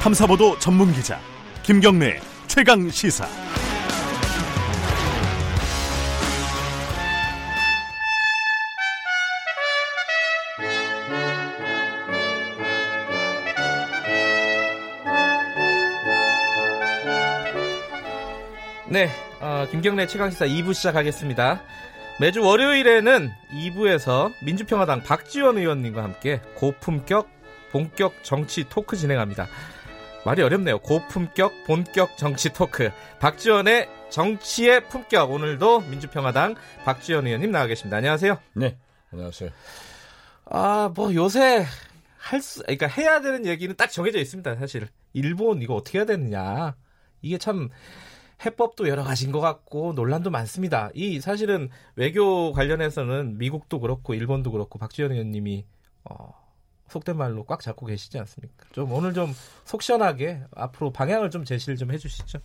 탐사보도 전문 기자 김경래 최강 시사. 네, 어, 김경래 최강시사 2부 시작하겠습니다. 매주 월요일에는 2부에서 민주평화당 박지원 의원님과 함께 고품격, 본격 정치 토크 진행합니다. 말이 어렵네요. 고품격, 본격 정치 토크. 박지원의 정치의 품격. 오늘도 민주평화당 박지원 의원님 나와 계십니다. 안녕하세요. 네, 안녕하세요. 아, 뭐 요새 할 수, 그러니까 해야 되는 얘기는 딱 정해져 있습니다. 사실 일본 이거 어떻게 해야 되느냐. 이게 참 해법도 여러 가지인 것 같고 논란도 많습니다. 이 사실은 외교 관련해서는 미국도 그렇고 일본도 그렇고 박지원 의원님이 어, 속된 말로 꽉 잡고 계시지 않습니까? 좀 오늘 좀 속 시원하게 앞으로 방향을 좀 제시를 좀 해주시죠.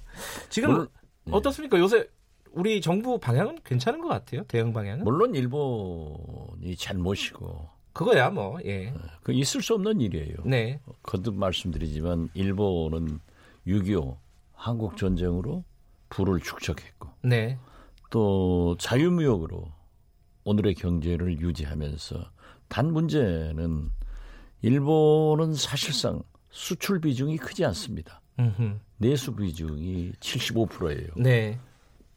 지금 물론, 네. 어떻습니까? 요새 우리 정부 방향은 괜찮은 것 같아요. 대응 방향은. 물론 일본이 잘못이고 그거야 뭐 예. 그 있을 수 없는 일이에요. 네. 거듭 말씀드리지만 일본은 6.25 한국 전쟁으로 부를 축적했고 네. 또 자유무역으로 오늘의 경제를 유지하면서 단 문제는 일본은 사실상 수출 비중이 크지 않습니다. 음흠. 내수 비중이 75%예요. 네.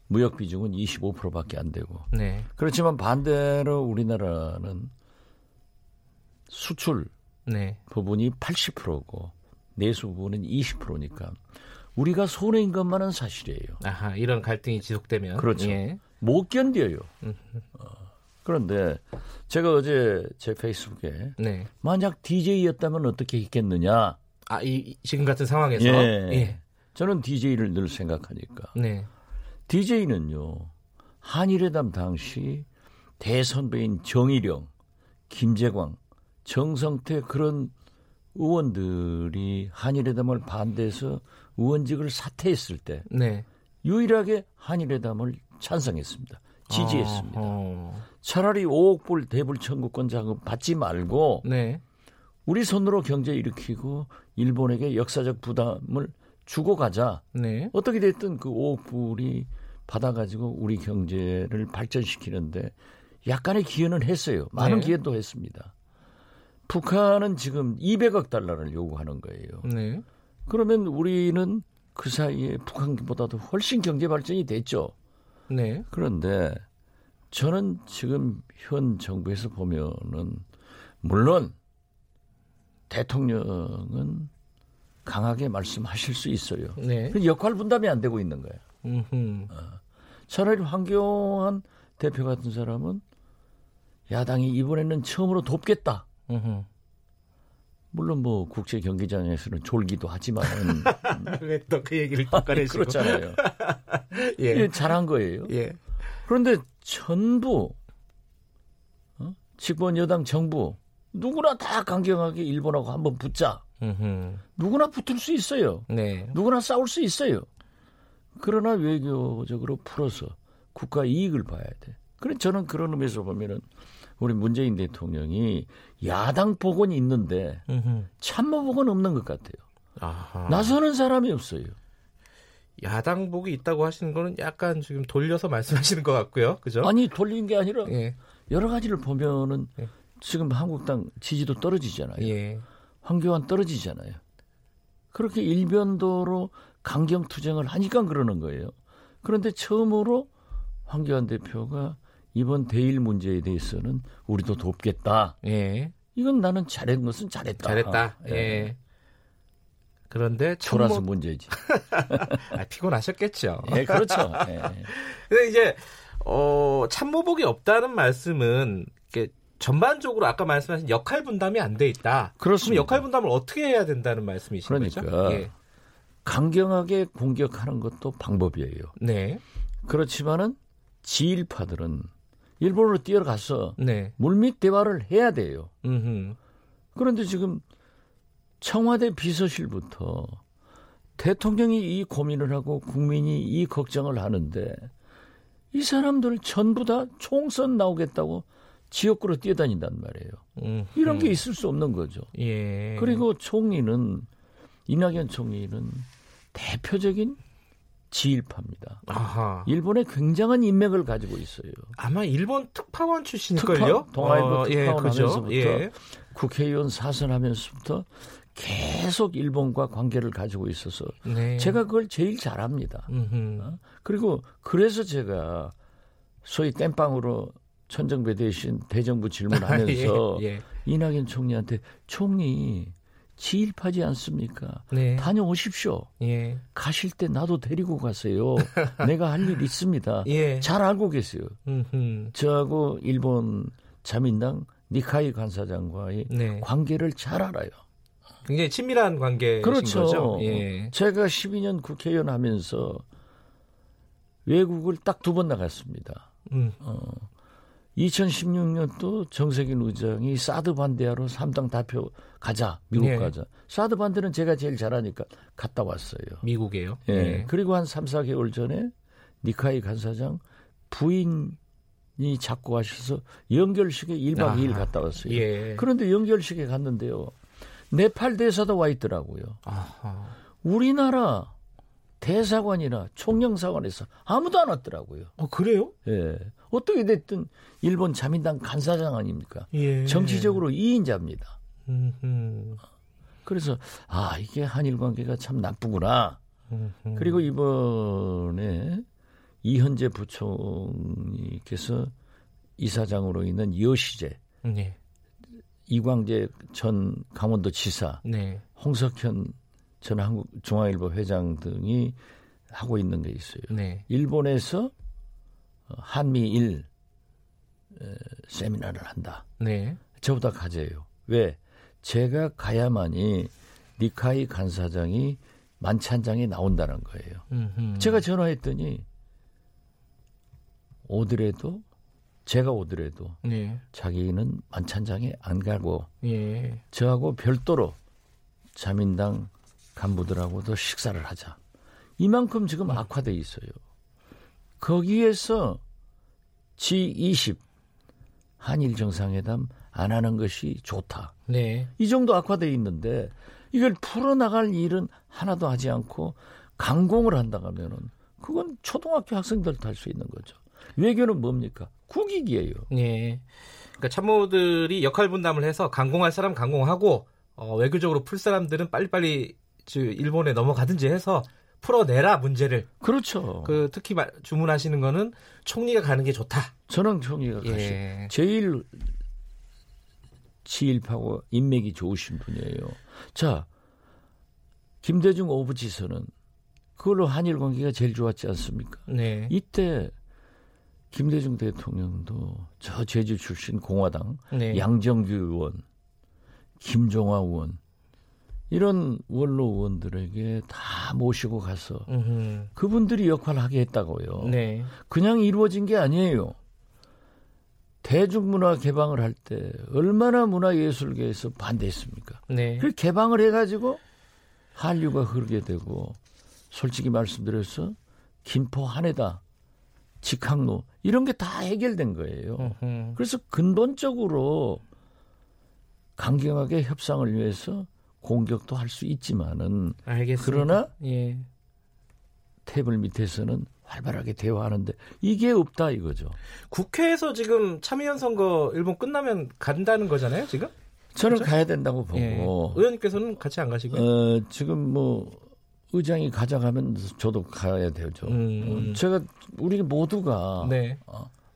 무역 비중은 25%밖에 안 되고. 네. 그렇지만 반대로 우리나라는 수출 네. 부분이 80%고 내수 부분은 20%니까 우리가 손해인 것만은 사실이에요. 아하, 이런 갈등이 지속되면 그렇죠. 예. 못 견뎌요. 음. 어, 그런데 제가 어제 제 페이스북에 네. 만약 DJ였다면 어떻게 했겠느냐. 아, 이, 이- 지금 같은 상황에서 예. 예. 저는 DJ를 늘 생각하니까. 네. DJ는요, 한일회담 당시 대선배인 정일영, 김재광, 정성태 그런 의원들이 한일회담을 반대해서 의원직을 사퇴했을 때 네. 유일하게 한일회담을 찬성했습니다. 지지했습니다. 어, 차라리 5억 불 대불 청구권 자금 받지 말고 네. 우리 손으로 경제 일으키고 일본에게 역사적 부담을 주고 가자. 네. 어떻게 됐든 그 5억 불이 받아가지고 우리 경제를 발전시키는데 약간의 기여는 했어요. 많은 네. 기여도 했습니다. 북한은 지금 200억 달러를 요구하는 거예요. 네. 그러면 우리는 그 사이에 북한보다도 훨씬 경제 발전이 됐죠. 네. 그런데 저는 지금 현 정부에서 보면은 물론 대통령은 강하게 말씀하실 수 있어요. 네. 그 역할 분담이 안 되고 있는 거예요. 음흠. 차라리 황교안 대표 같은 사람은 야당이 이번에는 처음으로 돕겠다. 음흠. 물론 뭐 국제 경기장에서는 졸기도 하지만 왜 또 그 얘기를 또 꺼내시고 그렇잖아요. 예. 예, 잘한 거예요. 예. 그런데 전부 어? 집권 여당 정부 누구나 다 강경하게 일본하고 한번 붙자. 음흠. 누구나 붙을 수 있어요. 네. 누구나 싸울 수 있어요. 그러나 외교적으로 풀어서 국가 이익을 봐야 돼. 그래 저는 그런 의미에서 보면은 우리 문재인 대통령이 야당 복원이 있는데 음흠. 참모 복원 없는 것 같아요. 아하. 나서는 사람이 없어요. 야당복이 있다고 하시는 거는 약간 지금 돌려서 말씀하시는 것 같고요. 그죠? 아니 돌린 게 아니라 예. 여러 가지를 보면은 예. 지금 한국당 지지도 떨어지잖아요. 예. 황교안 떨어지잖아요. 그렇게 일변도로 강경 투쟁을 하니까 그러는 거예요. 그런데 처음으로 황교안 대표가 이번 대일 문제에 대해서는 우리도 돕겠다. 예. 이건 나는 잘한 것은 잘했다. 잘했다. 예. 그런데 초라서 참모 문제지. 아, 피곤하셨겠죠. 예, 그렇죠. 예. 근데 이제 어, 참모복이 없다는 말씀은 이렇게 전반적으로 아까 말씀하신 역할 분담이 안 돼 있다. 그럼 그렇습니다. 역할 분담을 어떻게 해야 된다는 말씀이신 그러니까. 거죠? 예. 강경하게 공격하는 것도 방법이에요. 네. 그렇지만은 지일파들은 일본으로 뛰어가서 네. 물밑 대화를 해야 돼요. 음. 그런데 지금 청와대 비서실부터 대통령이 이 고민을 하고 국민이 이 걱정을 하는데 이 사람들 전부 다 총선 나오겠다고 지역구로 뛰어다닌단 말이에요. 음. 이런 게 있을 수 없는 거죠. 예. 그리고 총리는 이낙연 총리는 대표적인 지일파입니다. 아하. 일본에 굉장한 인맥을 가지고 있어요. 아마 일본 특파원 출신일걸요? 특파, 동아일보 어, 예, 특파원 그죠? 하면서부터 예. 국회의원 사선하면서부터 계속 일본과 관계를 가지고 있어서 네. 제가 그걸 제일 잘합니다. 어? 그리고 그래서 제가 소위 땜빵으로 천정배 대신 대정부 질문하면서 예, 예. 이낙연 총리한테 총리 지일파지 않습니까? 네. 다녀오십시오. 예. 가실 때 나도 데리고 가세요. 내가 할 일 있습니다. 예. 잘 알고 계세요. 음흠. 저하고 일본 자민당 니카이 간사장과의 네. 관계를 잘 알아요. 굉장히 친밀한 관계신 그렇죠. 거죠. 예. 제가 12년 국회의원 하면서 외국을 딱 두 번 나갔습니다. 음. 2016년도 정세균 의장이 사드 반대하러 3당 대표 가자 미국 네. 가자. 사드 반대는 제가 제일 잘하니까 갔다 왔어요. 미국에요. 예. 예. 그리고 한 3, 4개월 전에 니카이 간사장 부인이 자꾸 하셔서 연결식에 1박 아하. 2일 갔다 왔어요. 예. 그런데 연결식에 갔는데요. 네팔 대사도 와 있더라고요. 아하. 우리나라 대사관이나 총영사관에서 아무도 안 왔더라고요. 어, 그래요? 예. 어떻게 됐든 일본 자민당 간사장 아닙니까? 예. 정치적으로 이인자입니다. 음흠. 그래서 아 이게 한일 관계가 참 나쁘구나. 음흠. 그리고 이번에 이현재 부총리께서 이사장으로 있는 여시재, 예. 이광재 전 강원도 지사, 네. 홍석현 전 한국 중앙일보 회장 등이 하고 있는 게 있어요. 네. 일본에서 어, 한미일 에, 세미나를 한다. 네. 저보다 가재요. 왜? 제가 가야만이 니카이 간사장이 만찬장에 나온다는 거예요. 음흠. 제가 전화했더니 오더라도 제가 오더라도 네. 자기는 만찬장에 안 가고 예. 저하고 별도로 자민당 간부들하고도 식사를 하자. 이만큼 지금 악화돼 있어요. 거기에서 G20 한일 정상회담 안 하는 것이 좋다. 네. 이 정도 악화돼 있는데 이걸 풀어나갈 일은 하나도 하지 않고 강공을 한다 하면은 그건 초등학교 학생들 도 할 수 있는 거죠. 외교는 뭡니까? 국익이에요. 예. 그러니까 참모들이 역할 분담을 해서 강공할 사람 강공하고 어, 외교적으로 풀 사람들은 빨리빨리 저 일본에 넘어가든지 해서 풀어내라 문제를. 그렇죠. 그 특히 말- 주문하시는 거는 총리가 가는 게 좋다. 전황 총리가 가시 예. 제일 지일파고 인맥이 좋으신 분이에요. 자, 김대중 오부지선은 그걸로 한일 관계가 제일 좋았지 않습니까? 네. 이때 김대중 대통령도 저 제주 출신 공화당 네. 양정규 의원, 김종화 의원 이런 원로 의원들에게 다 모시고 가서 음흠. 그분들이 역할을 하게 했다고요. 네. 그냥 이루어진 게 아니에요. 대중문화 개방을 할 때 얼마나 문화예술계에서 반대했습니까? 네. 그 개방을 해가지고 한류가 흐르게 되고 솔직히 말씀드려서 김포 한해다 직항로 이런 게 다 해결된 거예요. 음흠. 그래서 근본적으로 강경하게 협상을 위해서 공격도 할 수 있지만은 알겠습니다. 그러나 예. 테이블 밑에서는 활발하게 대화하는데 이게 없다 이거죠. 국회에서 지금 참의원 선거 일본 끝나면 간다는 거잖아요, 지금? 저는 그렇죠? 가야 된다고 보고 예. 의원님께서는 같이 안 가시고요. 어, 지금 뭐 의장이 가져가면 저도 가야 되죠. 음. 어, 제가 우리 모두가 네.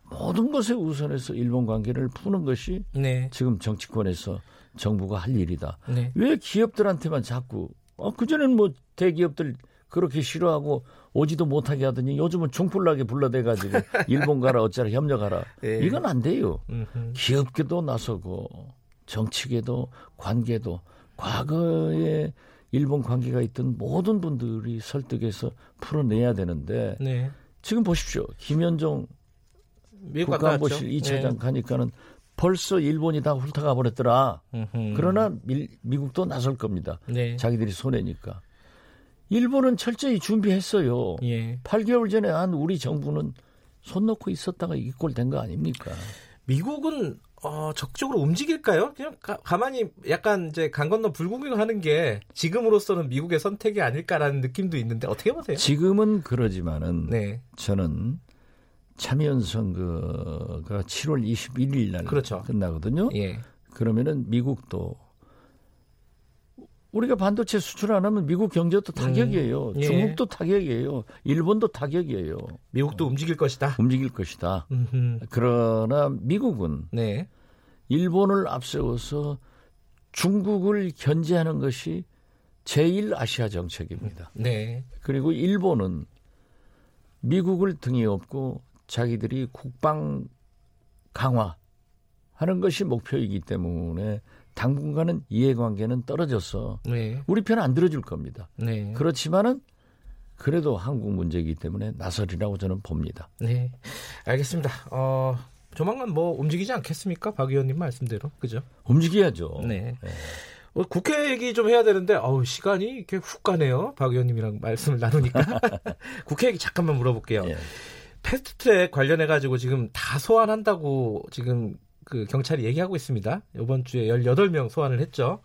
모든 것에 우선해서 일본 관계를 푸는 것이 네. 지금 정치권에서 정부가 할 일이다. 네. 왜 기업들한테만 자꾸 어, 그전에는 뭐 대기업들 그렇게 싫어하고 오지도 못하게 하더니 요즘은 중풀나게 불러대가지고 일본 가라 어쩌라 협력하라 예. 이건 안 돼요. 음흠. 기업계도 나서고 정치계도 관계도 과거에 일본 관계가 있던 모든 분들이 설득해서 풀어내야 되는데 네. 지금 보십시오. 김현종. 국가안보실 2차장 가니까는 벌써 일본이 다 훑어가 버렸더라. 네. 그러나 미, 미국도 나설 겁니다. 네. 자기들이 손해니까. 일본은 철저히 준비했어요. 예. 8개월 전에 한 우리 정부는 손 놓고 있었다가 이 꼴 된 거 아닙니까? 미국은 어, 적극적으로 움직일까요? 그냥 가, 만히 약간 이제 강 건너 불구경하는 게 지금으로서는 미국의 선택이 아닐까라는 느낌도 있는데 어떻게 보세요? 지금은 그러지만은 네. 저는 참여연 선거가 7월 21일 날 그렇죠. 끝나거든요. 예. 그러면은 미국도 우리가 반도체 수출 안 하면 미국 경제도 타격이에요. 음, 예. 중국도 타격이에요. 일본도 타격이에요. 미국도 움직일 것이다. 움직일 것이다. 음흠. 그러나 미국은 네. 일본을 앞세워서 중국을 견제하는 것이 제1 아시아 정책입니다. 네. 그리고 일본은 미국을 등에 업고 자기들이 국방 강화하는 것이 목표이기 때문에 당분간은 이해관계는 떨어져서 네. 우리 편 안 들어줄 겁니다. 네. 그렇지만은 그래도 한국 문제이기 때문에 나설이라고 저는 봅니다. 네. 알겠습니다. 어, 조만간 뭐 움직이지 않겠습니까? 박 의원님 말씀대로. 그죠? 움직여야죠. 네. 어, 국회 얘기 좀 해야 되는데, 어우, 시간이 이렇게 훅 가네요. 박 의원님이랑 말씀을 나누니까. 국회 얘기 잠깐만 물어볼게요. 예. 패스트트랙 관련해 가지고 지금 다 소환한다고 지금 그 경찰이 얘기하고 있습니다. 이번 주에 18명 소환을 했죠.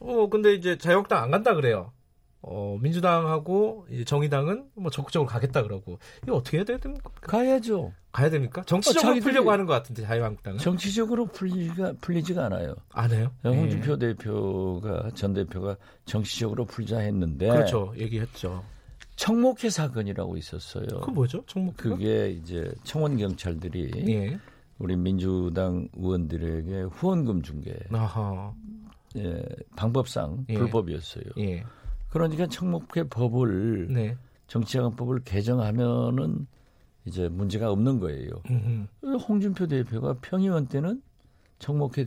어, 근데 이제 자유한국당 안 간다 그래요. 어, 민주당하고 정의당은 뭐 적극적으로 가겠다 그러고. 이거 어떻게 해야 됩니까? 가야죠. 가야 됩니까? 정치적으로 어, 풀려고 하는 것 같은데, 자유한국당은. 정치적으로 풀리가 풀리지가 않아요. 안 해요? 홍준표 네. 대표가 전 대표가 정치적으로 풀자 했는데 그렇죠. 얘기했죠. 청목회 사건이라고 있었어요. 그 뭐죠? 청목회가? 그게 이제 청원 경찰들이 예. 우리 민주당 의원들에게 후원금 아하. 예, 방법상 예. 불법이었어요. 예. 그러니까 청목회 법을 네. 정치자금법을 개정하면은 이제 문제가 없는 거예요. 음흠. 홍준표 대표가 평의원 때는 청목회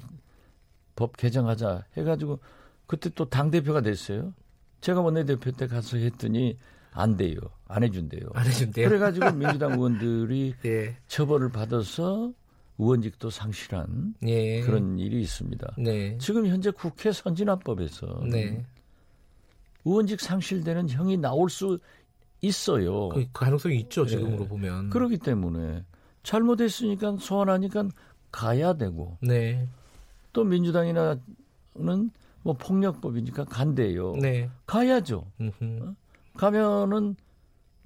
법 개정하자 해가지고 그때 또 당 대표가 됐어요. 제가 원내대표 때 가서 했더니 안 돼요. 안 해준대요. 안 해준대요. 그래가지고 민주당 의원들이 예. 처벌을 받아서 의원직도 상실한 예. 그런 일이 있습니다. 네. 지금 현재 국회 선진화법에서 네. 의원직 상실되는 형이 나올 수 있어요. 그 가능성이 있죠, 예. 지금으로 보면. 그렇기 때문에 잘못했으니까 소환하니까 가야 되고 네. 또 민주당이나는 뭐 폭력법이니까 간대요. 네. 가야죠. 음흠. 가면은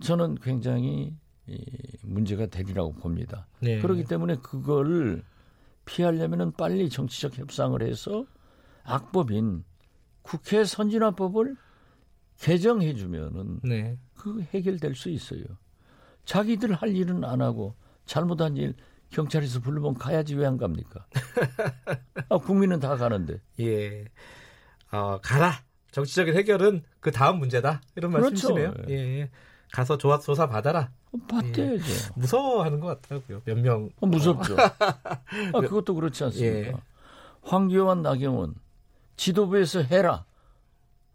저는 굉장히 이 문제가 되리라고 봅니다. 네. 그렇기 때문에 그걸 피하려면은 빨리 정치적 협상을 해서 악법인 국회 선진화법을 개정해 주면은 네. 그 해결될 수 있어요. 자기들 할 일은 안 하고 잘못한 일 경찰에서 불러면 가야지 왜 안 갑니까? 아, 국민은 다 가는데. 예. 어, 가라. 정치적인 해결은 그 다음 문제다. 이런 그렇죠. 말씀이시네요. 예. 가서 조사, 조사 받아라. 어, 받대야죠. 무서워하는 것 같더라고요. 몇 명. 어, 무섭죠. 아, 그것도 그렇지 않습니까? 예. 황교안, 나경원 지도부에서 해라.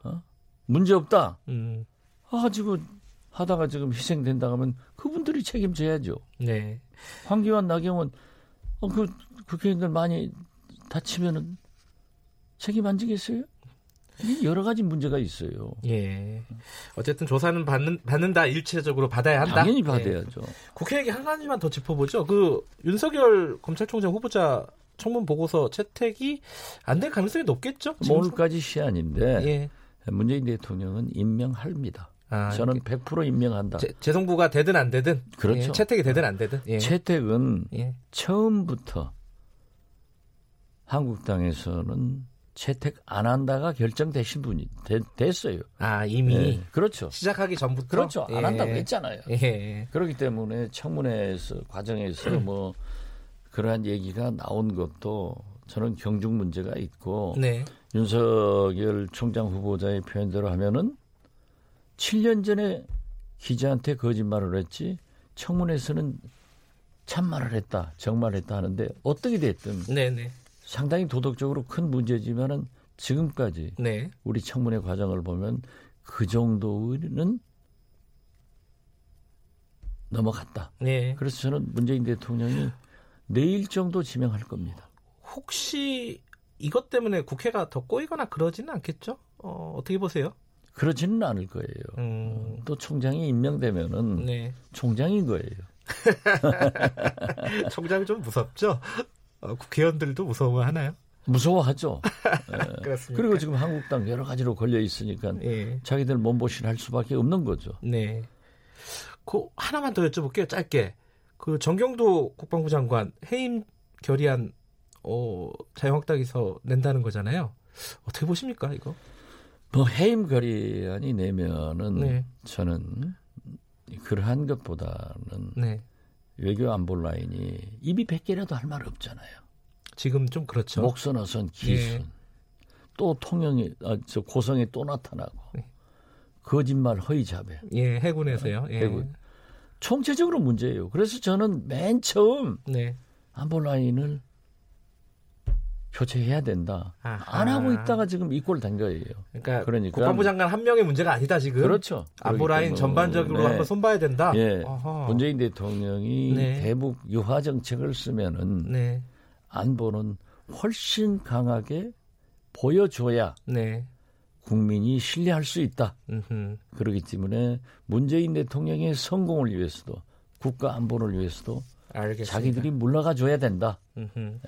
어? 문제 없다. 음. 아, 지금 하다가 지금 희생된다 하면 그분들이 책임져야죠. 네. 황교안, 나경원 어, 그 국회의원들 많이 다치면은 책임 안 지겠어요? 여러 가지 문제가 있어요. 예. 어쨌든 조사는 받는, 받는다. 일체적으로 받아야 한다. 당연히 예. 받아야죠. 국회 얘기 하나만 더 짚어보죠. 그 윤석열 검찰총장 후보자 청문 보고서 채택이 안 될 가능성이 높겠죠? 뭐 오늘까지 시한인데 예. 문재인 대통령은 임명합니다. 아, 저는 이게 100% 임명한다. 재, 재송부가 되든 안 되든 그렇죠. 예, 채택이 되든 안 되든 예. 채택은 예. 처음부터 한국당에서는 채택 안 한다가 결정되신 분이 되- 됐어요. 아 이미 예, 그렇죠. 시작하기 전부터 그렇죠. 안 예. 한다고 했잖아요. 예. 그렇기 때문에 청문회에서 과정에서 뭐 그러한 얘기가 나온 것도 저는 경중 문제가 있고 네. 윤석열 총장 후보자의 표현대로 하면은 7년 전에 기자한테 거짓말을 했지 청문회에서는 참말을 했다, 정말했다 하는데 어떻게 됐든 네, 네. 상당히 도덕적으로 큰 문제지만은 지금까지 네. 우리 청문회 과정을 보면 그 정도는 넘어갔다. 네. 그래서 저는 문재인 대통령이 내일 정도 지명할 겁니다. 혹시 이것 때문에 국회가 더 꼬이거나 그러지는 않겠죠? 어, 어떻게 보세요? 그러지는 않을 거예요. 음. 또 총장이 임명되면은 네. 총장인 거예요. 총장이 좀 무섭죠? 어, 국회의원들도 무서워 하나요? 무서워하죠. 예. 그리고 지금 한국당 여러 가지로 걸려 있으니까 예. 자기들 몸보신 할 수밖에 없는 거죠. 네. 그 하나만 더 여쭤볼게요. 짧게. 그 정경도 국방부 장관 해임 결의안 어, 자유한국당에서 낸다는 거잖아요. 어떻게 보십니까 이거? 뭐 해임 결의안이 내면은 네. 저는 그러한 것보다는 네. 외교 안보 라인이 입이 백 개라도 할 말 없잖아요. 지금 좀 그렇죠. 목선 어선 기순 예. 또 통영이 아, 저 고성에 또 나타나고 네. 거짓말 허위 자배 예, 해군에서요. 예. 해군. 총체적으로 문제예요. 그래서 저는 맨 처음 네. 안보 라인을 교체해야 된다. 아하. 안 하고 있다가 지금 이 꼴 된 거예요. 그러니까, 그러니까 국방부 장관 한 명의 문제가 아니다 지금. 그렇죠. 안보 라인 때문에 전반적으로 네. 한번 손봐야 된다. 예. 어허. 문재인 대통령이 네. 대북 유화 정책을 쓰면은 네. 안보는 훨씬 강하게 보여줘야 네. 국민이 신뢰할 수 있다. 음흠. 그렇기 때문에 문재인 대통령의 성공을 위해서도 국가 안보를 위해서도 알겠습니다. 자기들이 물러가 줘야 된다. 음흠.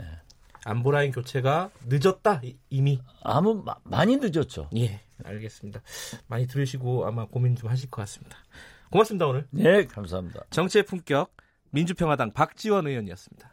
안보 라인 교체가 늦었다 이- 이미. 아무 마- 많이 늦었죠. 예, 알겠습니다. 많이 들으시고 아마 고민 좀 하실 것 같습니다. 고맙습니다 오늘. 네, 감사합니다. 정치의 품격 민주평화당 박지원 의원이었습니다.